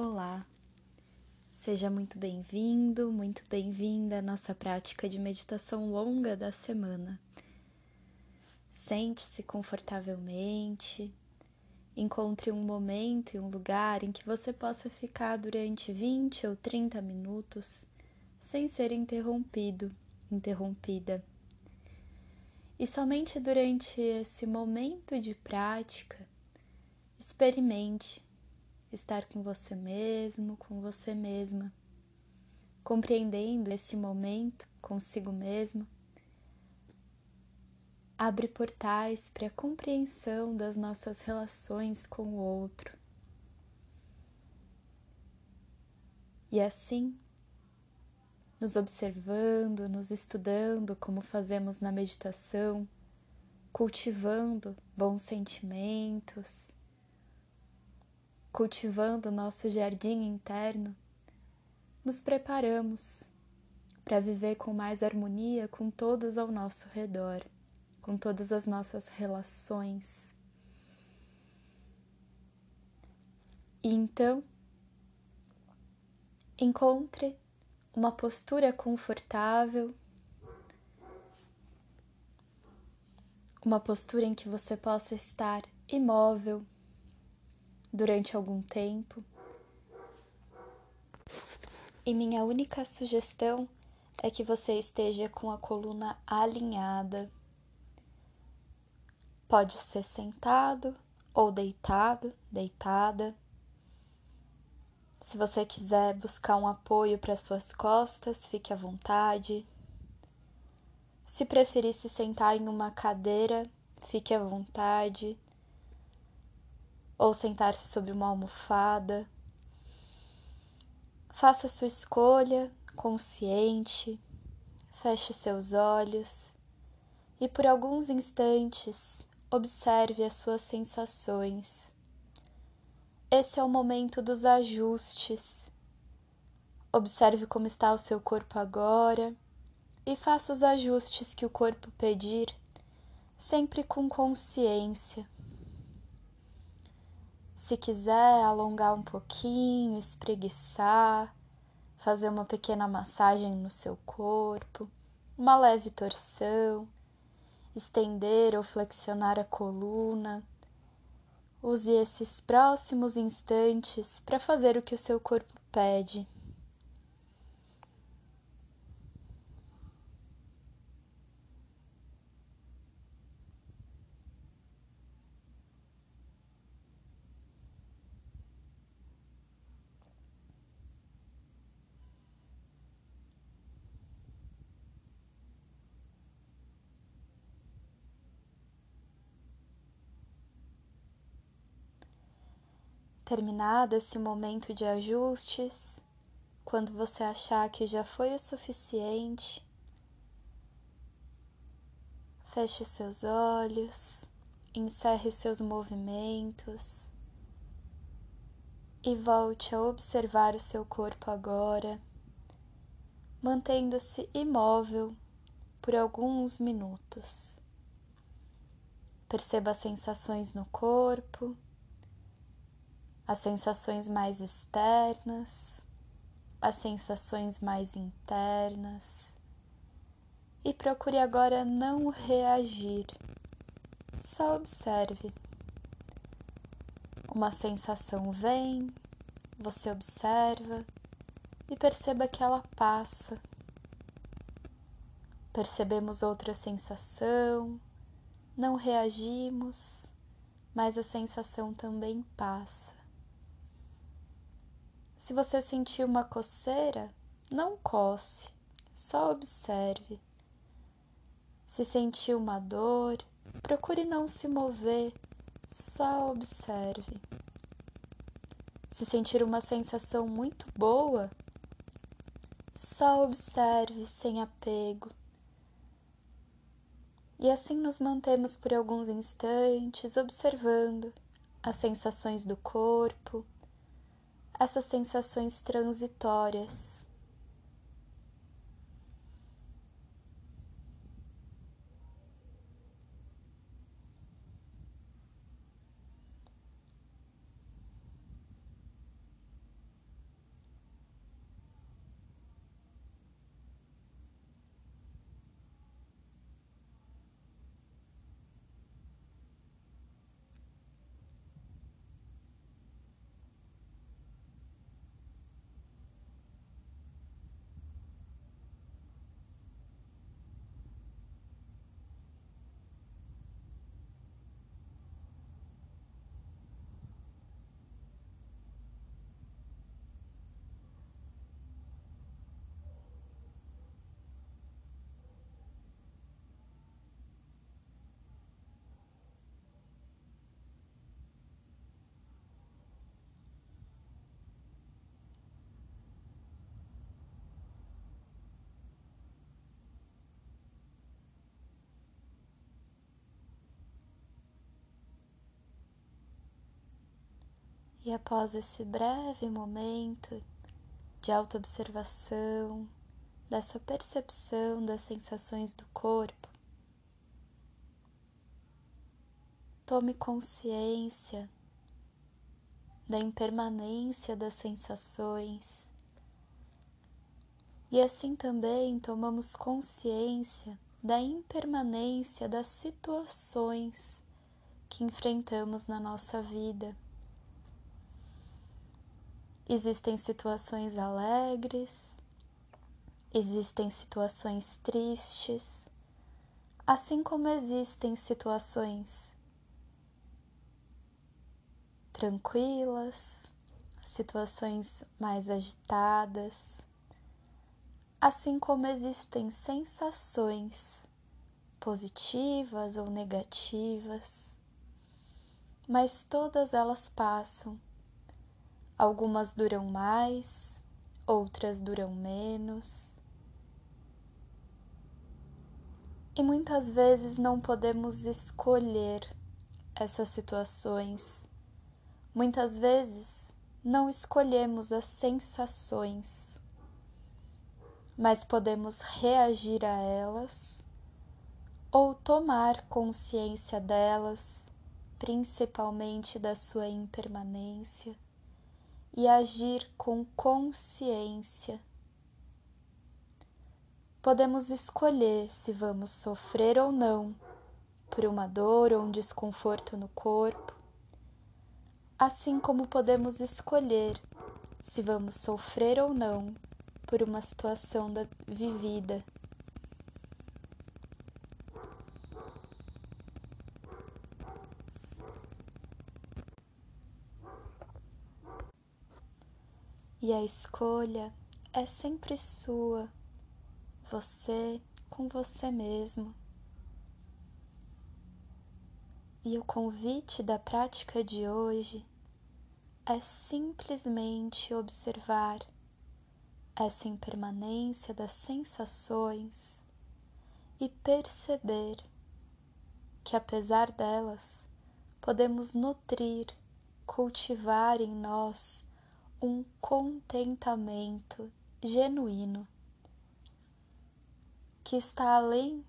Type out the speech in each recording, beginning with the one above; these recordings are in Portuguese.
Olá, seja muito bem-vindo, muito bem-vinda à nossa prática de meditação longa da semana. Sente-se confortavelmente, encontre um momento e um lugar em que você possa ficar durante 20 ou 30 minutos sem ser interrompido, interrompida. E somente durante esse momento de prática, experimente estar com você mesmo, com você mesma, compreendendo esse momento consigo mesmo, abre portais para a compreensão das nossas relações com o outro. E assim, nos observando, nos estudando como fazemos na meditação, cultivando bons sentimentos, cultivando nosso jardim interno, nos preparamos para viver com mais harmonia com todos ao nosso redor, com todas as nossas relações. E então, encontre uma postura confortável, uma postura em que você possa estar imóvel durante algum tempo. E minha única sugestão é que você esteja com a coluna alinhada. Pode ser sentado ou deitado, deitada. Se você quiser buscar um apoio para suas costas, fique à vontade. Se preferir se sentar em uma cadeira, fique à vontade ou sentar-se sobre uma almofada. Faça sua escolha consciente, feche seus olhos e por alguns instantes observe as suas sensações. Esse é o momento dos ajustes. Observe como está o seu corpo agora e faça os ajustes que o corpo pedir, sempre com consciência. Se quiser alongar um pouquinho, espreguiçar, fazer uma pequena massagem no seu corpo, uma leve torção, estender ou flexionar a coluna. Use esses próximos instantes para fazer o que o seu corpo pede. Terminado esse momento de ajustes, quando você achar que já foi o suficiente, feche seus olhos, encerre seus movimentos e volte a observar o seu corpo agora, mantendo-se imóvel por alguns minutos. Perceba as sensações no corpo as sensações mais externas, as sensações mais internas. E procure agora não reagir, só observe. Uma sensação vem, você observa e perceba que ela passa. Percebemos outra sensação, não reagimos, mas a sensação também passa. Se você sentir uma coceira, não coce, só observe. Se sentir uma dor, procure não se mover, só observe. Se sentir uma sensação muito boa, só observe sem apego. E assim nos mantemos por alguns instantes observando as sensações do corpo essas sensações transitórias. E após esse breve momento de autoobservação, dessa percepção das sensações do corpo, tome consciência da impermanência das sensações e assim também tomamos consciência da impermanência das situações que enfrentamos na nossa vida. Existem situações alegres, existem situações tristes, assim como existem situações tranquilas, situações mais agitadas, assim como existem sensações positivas ou negativas, mas todas elas passam Algumas duram mais, outras duram menos. E muitas vezes não podemos escolher essas situações. Muitas vezes não escolhemos as sensações, mas podemos reagir a elas ou tomar consciência delas, principalmente da sua impermanência e agir com consciência. Podemos escolher se vamos sofrer ou não por uma dor ou um desconforto no corpo, assim como podemos escolher se vamos sofrer ou não por uma situação da vivida. E a escolha é sempre sua, você com você mesmo. E o convite da prática de hoje é simplesmente observar essa impermanência das sensações e perceber que, apesar delas, podemos nutrir, cultivar em nós um contentamento genuíno que está além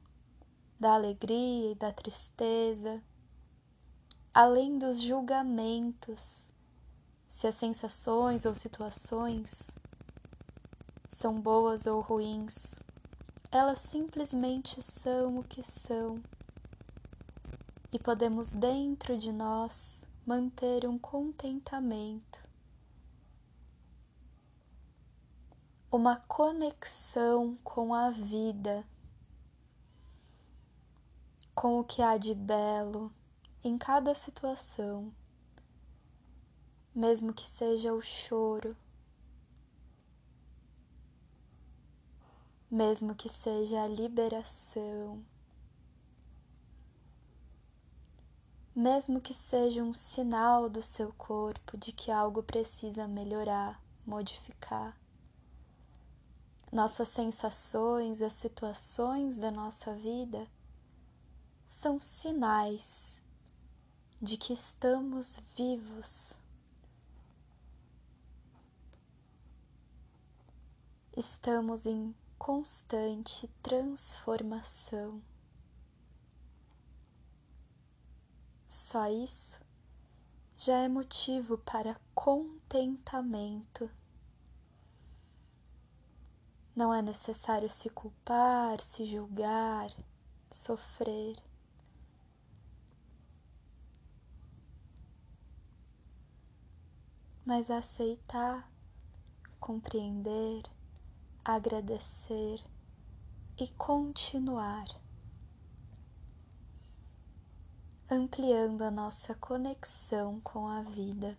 da alegria e da tristeza, além dos julgamentos, se as sensações ou situações são boas ou ruins, elas simplesmente são o que são. E podemos dentro de nós manter um contentamento uma conexão com a vida, com o que há de belo em cada situação, mesmo que seja o choro, mesmo que seja a liberação, mesmo que seja um sinal do seu corpo de que algo precisa melhorar, modificar nossas sensações, as situações da nossa vida são sinais de que estamos vivos. Estamos em constante transformação. Só isso já é motivo para contentamento. Não é necessário se culpar, se julgar, sofrer. Mas aceitar, compreender, agradecer e continuar. Ampliando a nossa conexão com a vida.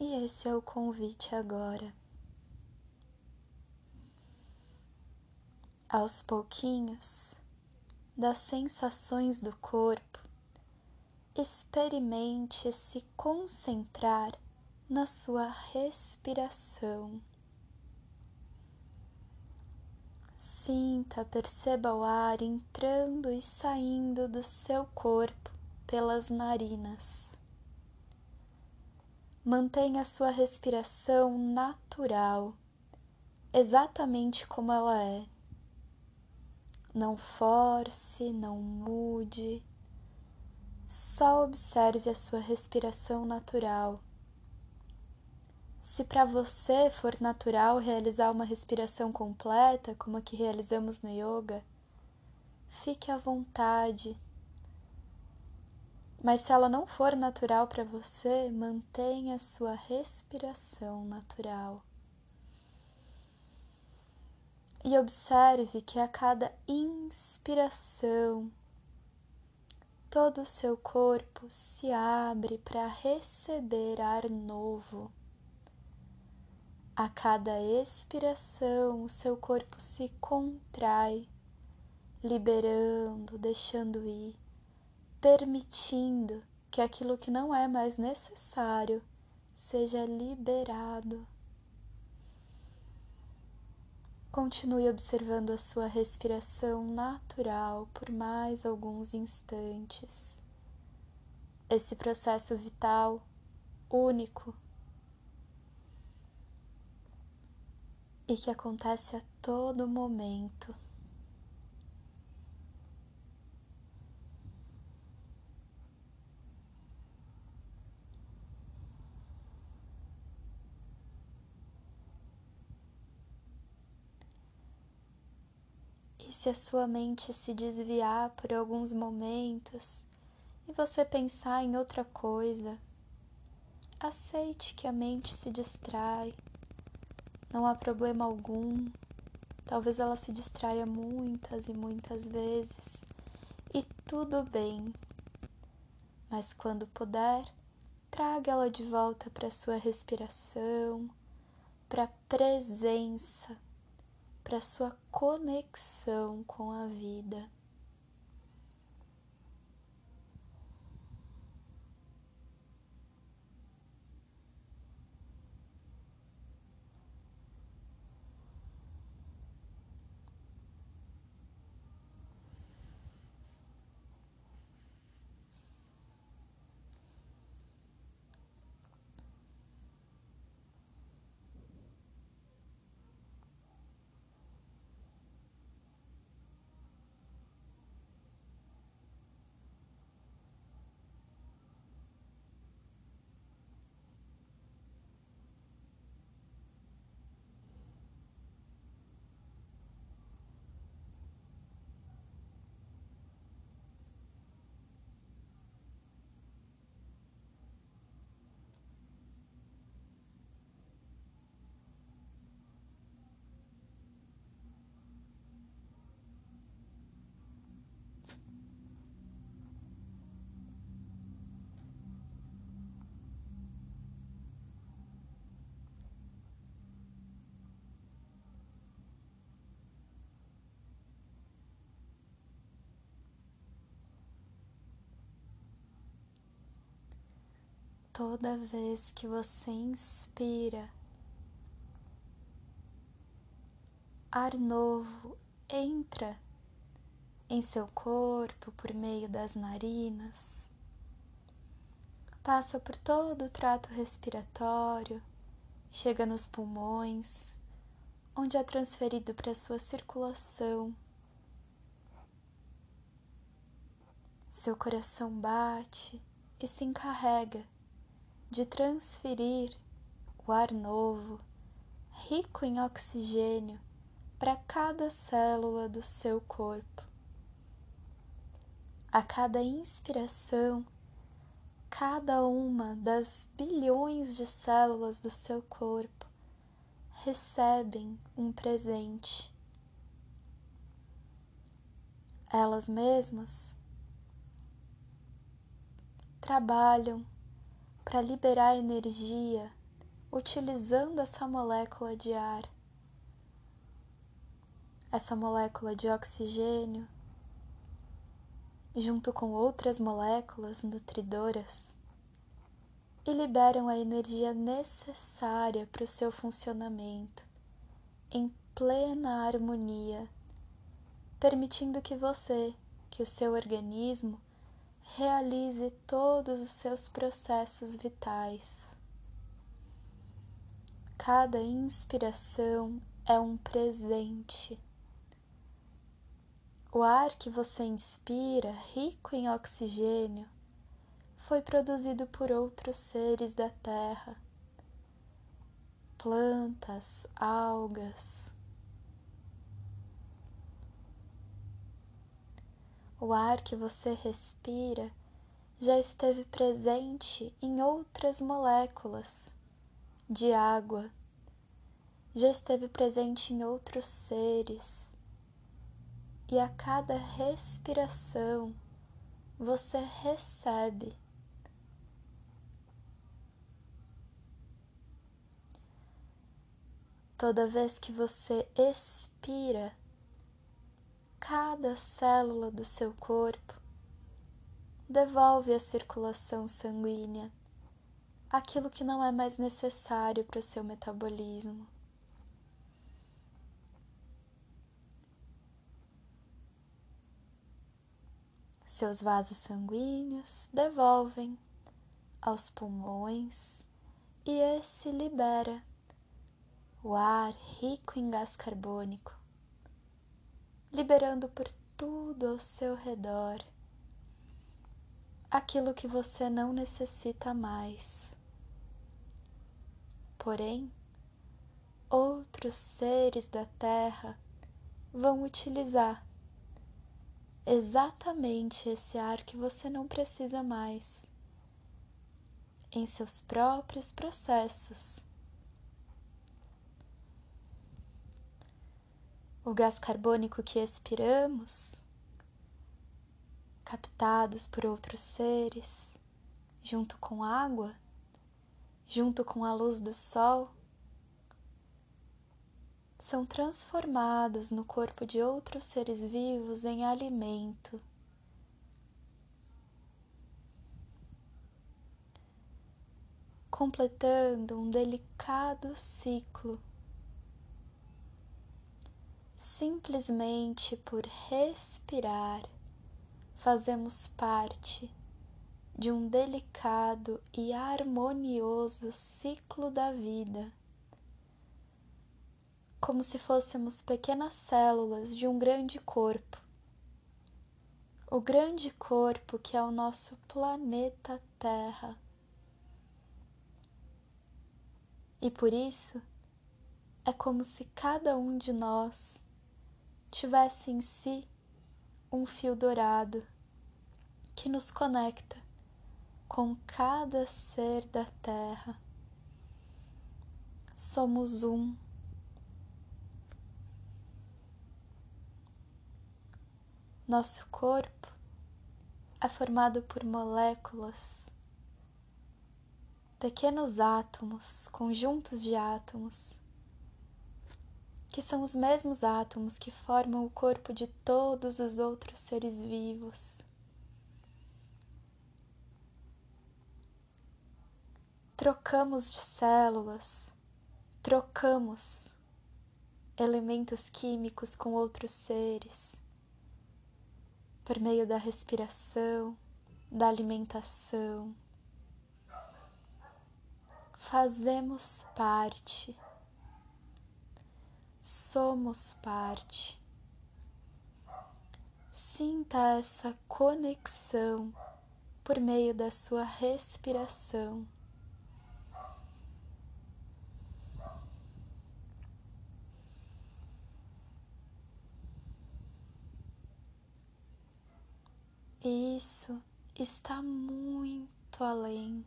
E esse é o convite agora. Aos pouquinhos, das sensações do corpo, experimente se concentrar na sua respiração. Sinta, perceba o ar entrando e saindo do seu corpo pelas narinas. Mantenha sua respiração natural, exatamente como ela é. Não force, não mude, só observe a sua respiração natural. Se para você for natural realizar uma respiração completa, como a que realizamos no yoga, fique à vontade mas se ela não for natural para você, mantenha a sua respiração natural. E observe que a cada inspiração, todo o seu corpo se abre para receber ar novo. A cada expiração, o seu corpo se contrai, liberando, deixando ir permitindo que aquilo que não é mais necessário seja liberado. Continue observando a sua respiração natural por mais alguns instantes. Esse processo vital único e que acontece a todo momento. Se a sua mente se desviar por alguns momentos e você pensar em outra coisa, aceite que a mente se distrai, não há problema algum. Talvez ela se distraia muitas e muitas vezes, e tudo bem. Mas quando puder, traga ela de volta para sua respiração, para a presença para sua conexão com a vida. Toda vez que você inspira, ar novo entra em seu corpo por meio das narinas, passa por todo o trato respiratório, chega nos pulmões, onde é transferido para sua circulação. Seu coração bate e se encarrega de transferir o ar novo, rico em oxigênio, para cada célula do seu corpo. A cada inspiração, cada uma das bilhões de células do seu corpo recebem um presente. Elas mesmas trabalham para liberar energia utilizando essa molécula de ar, essa molécula de oxigênio, junto com outras moléculas nutridoras, e liberam a energia necessária para o seu funcionamento em plena harmonia, permitindo que você, que o seu organismo realize todos os seus processos vitais. Cada inspiração é um presente. O ar que você inspira, rico em oxigênio, foi produzido por outros seres da terra, plantas, algas. O ar que você respira já esteve presente em outras moléculas de água, já esteve presente em outros seres, e a cada respiração você recebe. Toda vez que você expira, cada célula do seu corpo devolve a circulação sanguínea aquilo que não é mais necessário para o seu metabolismo. Seus vasos sanguíneos devolvem aos pulmões e esse libera o ar rico em gás carbônico, liberando por tudo ao seu redor aquilo que você não necessita mais. Porém, outros seres da Terra vão utilizar exatamente esse ar que você não precisa mais em seus próprios processos. O gás carbônico que expiramos captados por outros seres, junto com água, junto com a luz do sol, são transformados no corpo de outros seres vivos em alimento. Completando um delicado ciclo, simplesmente por respirar fazemos parte de um delicado e harmonioso ciclo da vida, como se fôssemos pequenas células de um grande corpo. O grande corpo que é o nosso planeta Terra. E por isso é como se cada um de nós tivesse em si um fio dourado que nos conecta com cada ser da Terra. Somos um. Nosso corpo é formado por moléculas, pequenos átomos, conjuntos de átomos que são os mesmos átomos que formam o corpo de todos os outros seres vivos. Trocamos de células, trocamos elementos químicos com outros seres por meio da respiração, da alimentação. Fazemos parte somos parte. Sinta essa conexão por meio da sua respiração. Isso está muito além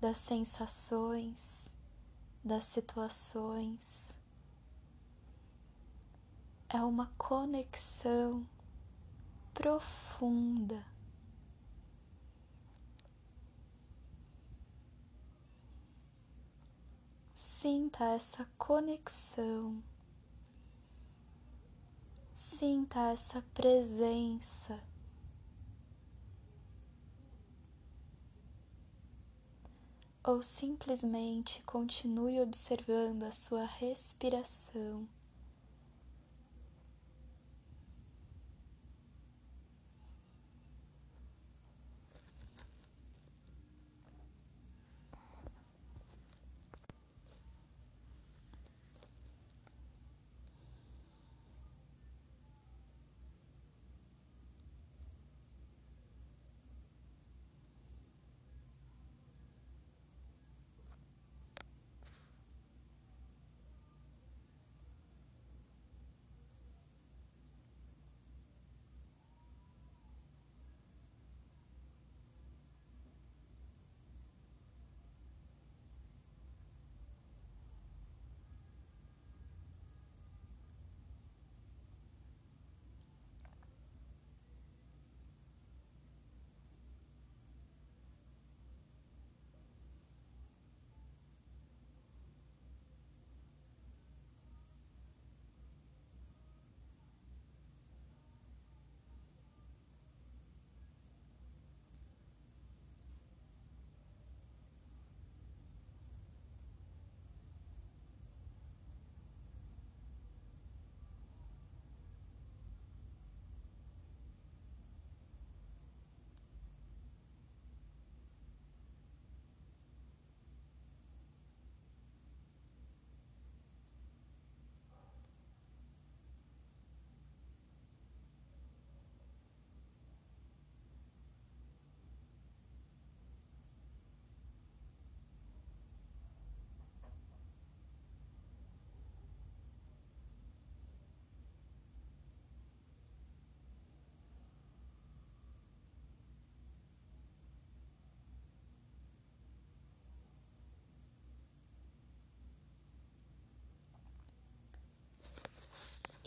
das sensações, das situações. É uma conexão profunda. Sinta essa conexão, sinta essa presença ou simplesmente continue observando a sua respiração.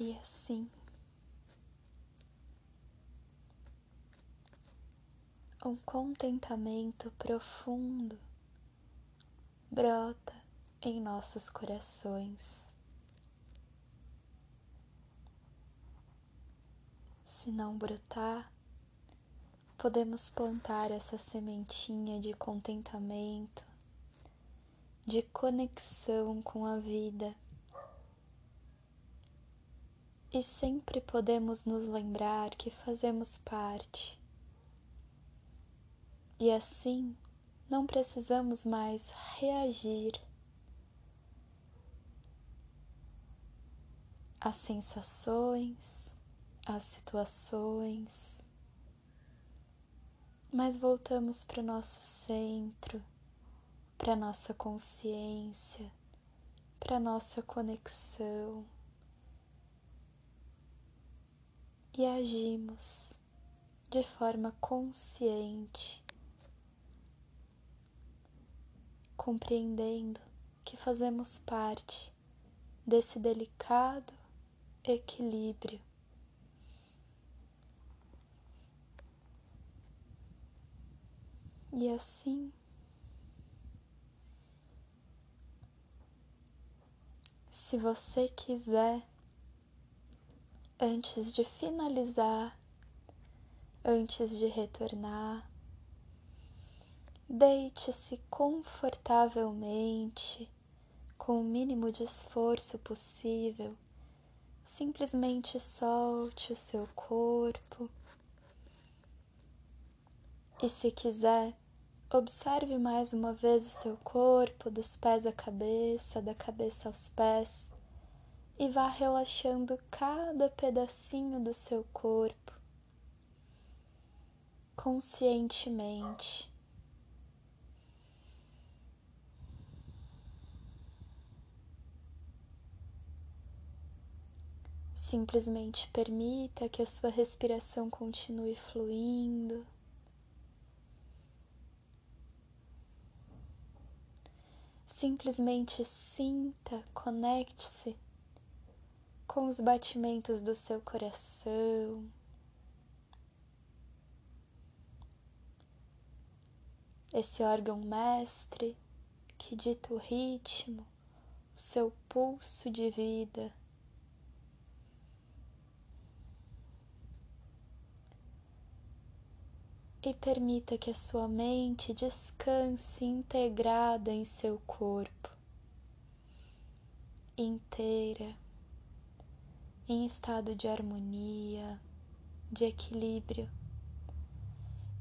E assim, um contentamento profundo brota em nossos corações. Se não brotar, podemos plantar essa sementinha de contentamento, de conexão com a vida. E sempre podemos nos lembrar que fazemos parte. E assim não precisamos mais reagir às sensações, às situações, mas voltamos para o nosso centro, para a nossa consciência, para a nossa conexão e agimos de forma consciente compreendendo que fazemos parte desse delicado equilíbrio. E assim, se você quiser, antes de finalizar, antes de retornar, Deite-se confortavelmente, com o mínimo de esforço possível. Simplesmente solte o seu corpo. E se quiser, observe mais uma vez o seu corpo, dos pés à cabeça, da cabeça aos pés, e vá relaxando cada pedacinho do seu corpo conscientemente. Simplesmente permita que a sua respiração continue fluindo. Simplesmente sinta, conecte-se com os batimentos do seu coração. Esse órgão mestre que dita o ritmo, o seu pulso de vida. e permita que a sua mente descanse integrada em seu corpo, inteira, em estado de harmonia, de equilíbrio.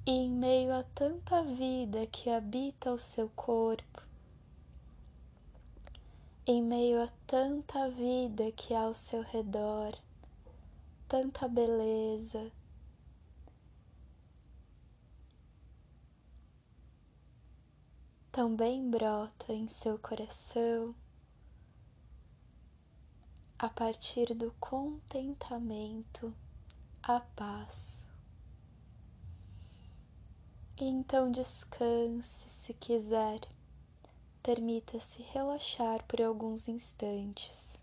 E em meio a tanta vida que habita o seu corpo, em meio a tanta vida que há ao seu redor, tanta beleza, também brota em seu coração a partir do contentamento, a paz. Então descanse se quiser, permita-se relaxar por alguns instantes.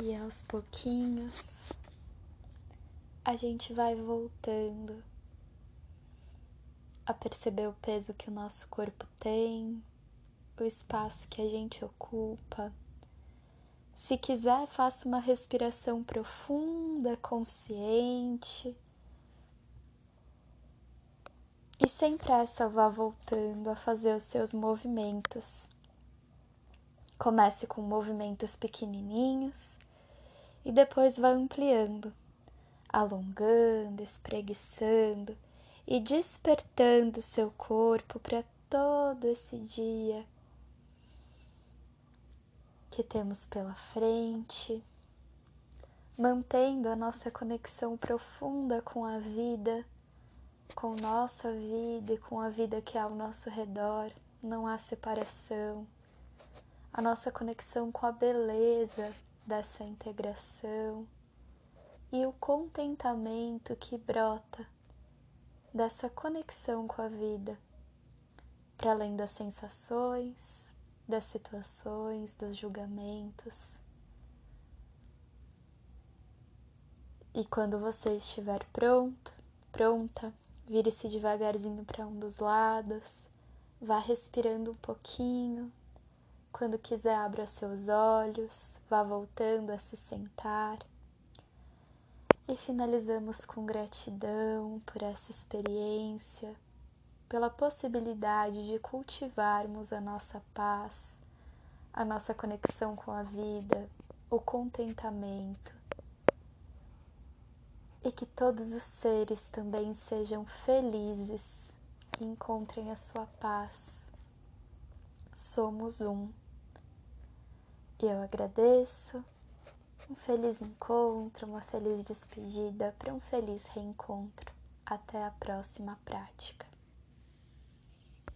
E aos pouquinhos a gente vai voltando a perceber o peso que o nosso corpo tem, o espaço que a gente ocupa. Se quiser, faça uma respiração profunda, consciente. E sem pressa vá voltando a fazer os seus movimentos. Comece com movimentos pequenininhos e depois vá ampliando, alongando, espreguiçando e despertando seu corpo para todo esse dia que temos pela frente, mantendo a nossa conexão profunda com a vida, com nossa vida e com a vida que há ao nosso redor. Não há separação. A nossa conexão com a beleza dessa integração e o contentamento que brota dessa conexão com a vida, para além das sensações, das situações, dos julgamentos. E quando você estiver pronto, pronta, vire-se devagarzinho para um dos lados, vá respirando um pouquinho. Quando quiser, abra seus olhos, vá voltando a se sentar. E finalizamos com gratidão por essa experiência pela possibilidade de cultivarmos a nossa paz, a nossa conexão com a vida, o contentamento. E que todos os seres também sejam felizes e encontrem a sua paz. Somos um. Eu agradeço. Um feliz encontro, uma feliz despedida para um feliz reencontro. Até a próxima prática.